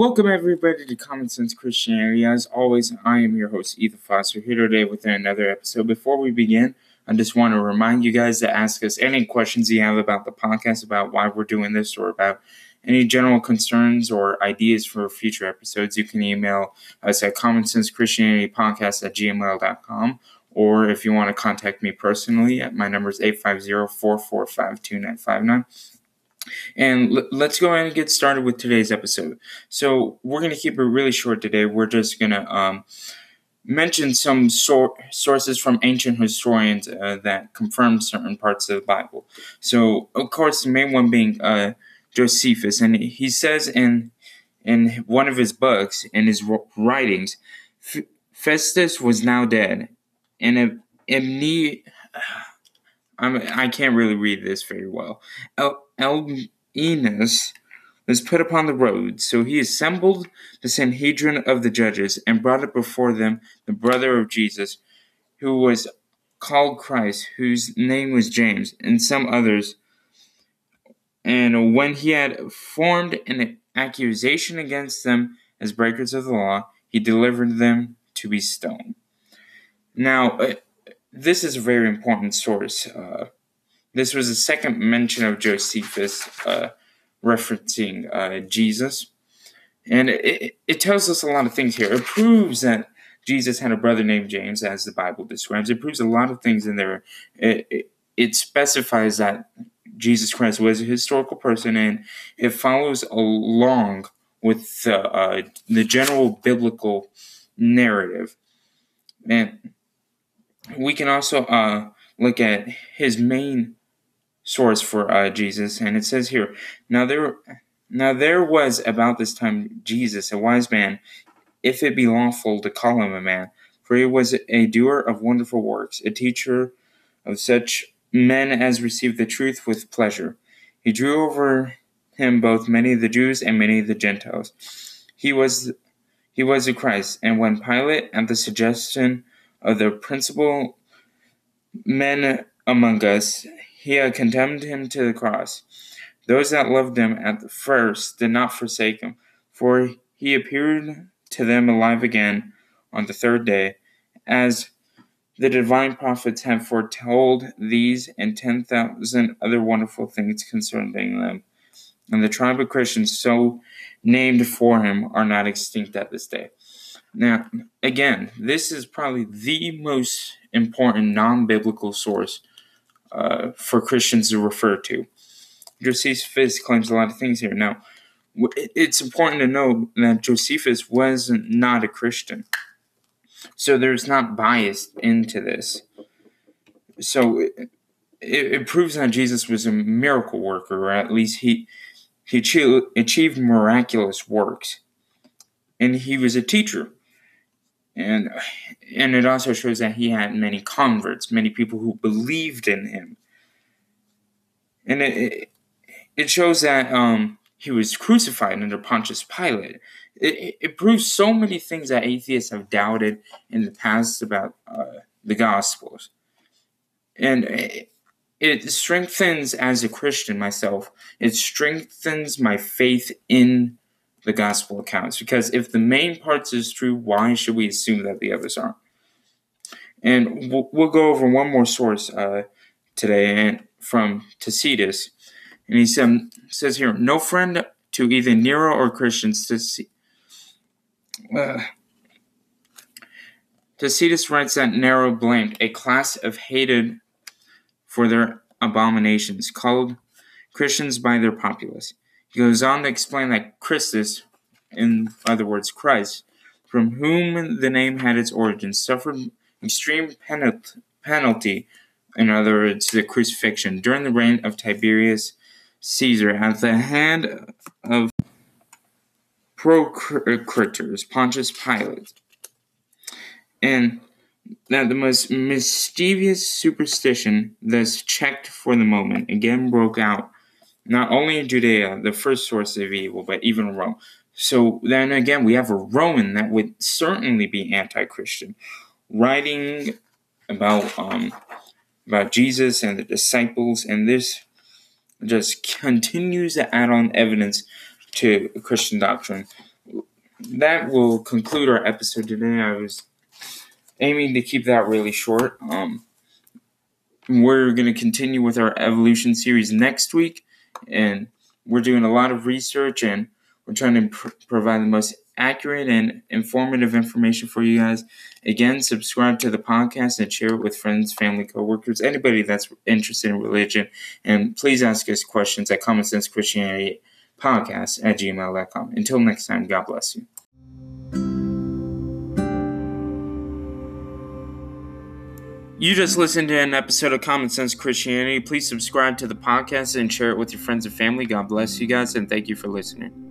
Welcome everybody to Common Sense Christianity. As always, I am your host Ethan Foster here today with another episode. Before we begin, I just want to remind you guys to ask us any questions you have about the podcast, about why we're doing this, or about any general concerns or ideas for future episodes. You can email us at Common Sense Christianity Podcast at gmail.com. Or if you want to contact me personally, my number is 850 445 2959. And l- let's go ahead and get started with today's episode. So we're going to keep it really short today. We're just going to um, mention some sor- sources from ancient historians uh, that confirm certain parts of the Bible. So, of course, the main one being uh, Josephus, and he says in in one of his books, in his writings, Festus was now dead, and Ibni. I'm, I can't really read this very well. El, Albinus was put upon the road. So he assembled the Sanhedrin of the judges and brought it before them the brother of Jesus, who was called Christ, whose name was James, and some others. And when he had formed an accusation against them as breakers of the law, he delivered them to be stoned. Now, uh, this is a very important source. Uh, this was the second mention of Josephus uh, referencing uh, Jesus. And it, it tells us a lot of things here. It proves that Jesus had a brother named James, as the Bible describes. It proves a lot of things in there. It, it, it specifies that Jesus Christ was a historical person, and it follows along with the, uh, the general biblical narrative. And we can also uh, look at his main source for uh, Jesus, and it says here, now there, now there was about this time Jesus, a wise man, if it be lawful to call him a man, for he was a doer of wonderful works, a teacher of such men as received the truth with pleasure. He drew over him both many of the Jews and many of the Gentiles. He was he was the Christ, and when Pilate, at the suggestion of the principal men among us, he had condemned him to the cross. Those that loved him at the first did not forsake him, for he appeared to them alive again on the third day, as the divine prophets have foretold these and ten thousand other wonderful things concerning them. And the tribe of Christians so named for him are not extinct at this day. Now, again, this is probably the most important non biblical source uh, for Christians to refer to. Josephus claims a lot of things here. Now, it's important to know that Josephus was not a Christian. So there's not bias into this. So it, it, proves that Jesus was a miracle worker, or at least he he achieved miraculous works, and he was a teacher and and it also shows that he had many converts, many people who believed in him, and it it shows that um, he was crucified under Pontius Pilate. It, it proves so many things that atheists have doubted in the past about uh, the Gospels, and it, it strengthens as a Christian myself. It strengthens my faith in the gospel accounts because if the main parts is true, why should we assume that the others aren't? And we'll, we'll go over one more source uh, today, and from Tacitus, and he said, says here, no friend to either Nero or Christians. Uh, Tacitus writes that Nero blamed a class of hated for their abominations, called Christians by their populace. He goes on to explain that Christus, in other words, Christ, from whom the name had its origin, suffered extreme penalty, in other words, the crucifixion, during the reign of Tiberius Caesar at the hand of Procrators, Pontius Pilate. And that the most mischievous superstition, thus checked for the moment, again broke out not only in Judea, the first source of evil, but even Rome. So then again, we have a Roman that would certainly be anti-Christian, writing about um, about Jesus and the disciples, and this just continues to add on evidence to Christian doctrine. that will conclude our episode today. I was aiming to keep that really short. Um, we're going to continue with our evolution series next week, and we're doing a lot of research and we're trying to pr- provide the most accurate and informative information for you guys. Again, subscribe to the podcast and share it with friends, family, coworkers, anybody that's interested in religion. And please ask us questions at Common Sense Christianity Podcast at gmail.com. Until next time, God bless you. You just listened to an episode of Common Sense Christianity. Please subscribe to the podcast and share it with your friends and family. God bless you guys, and thank you for listening.